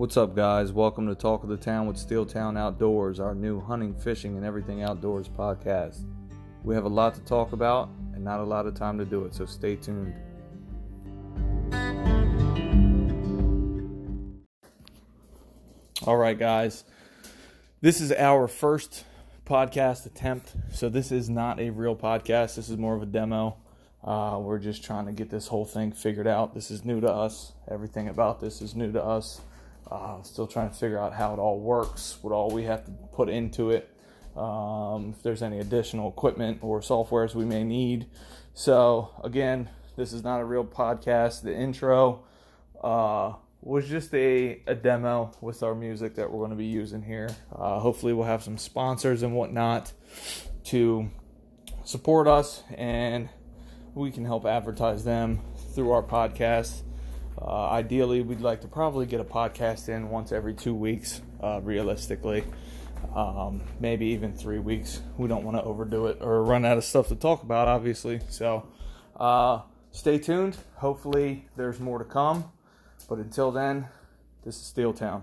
What's up, guys? Welcome to Talk of the Town with Steeltown Outdoors, our new hunting, fishing, and everything outdoors podcast. We have a lot to talk about and not a lot of time to do it, so stay tuned. All right, guys. This is our first podcast attempt, so this is not a real podcast. This is more of a demo. Uh, we're just trying to get this whole thing figured out. This is new to us. Everything about this is new to us. Uh, still trying to figure out how it all works, what all we have to put into it, um, if there's any additional equipment or softwares we may need. So, again, this is not a real podcast. The intro uh, was just a, a demo with our music that we're going to be using here. Uh, hopefully, we'll have some sponsors and whatnot to support us and we can help advertise them through our podcast. Uh, ideally, we'd like to probably get a podcast in once every two weeks, uh, realistically. Um, maybe even three weeks. We don't want to overdo it or run out of stuff to talk about, obviously. So uh, stay tuned. Hopefully, there's more to come. But until then, this is Steeltown.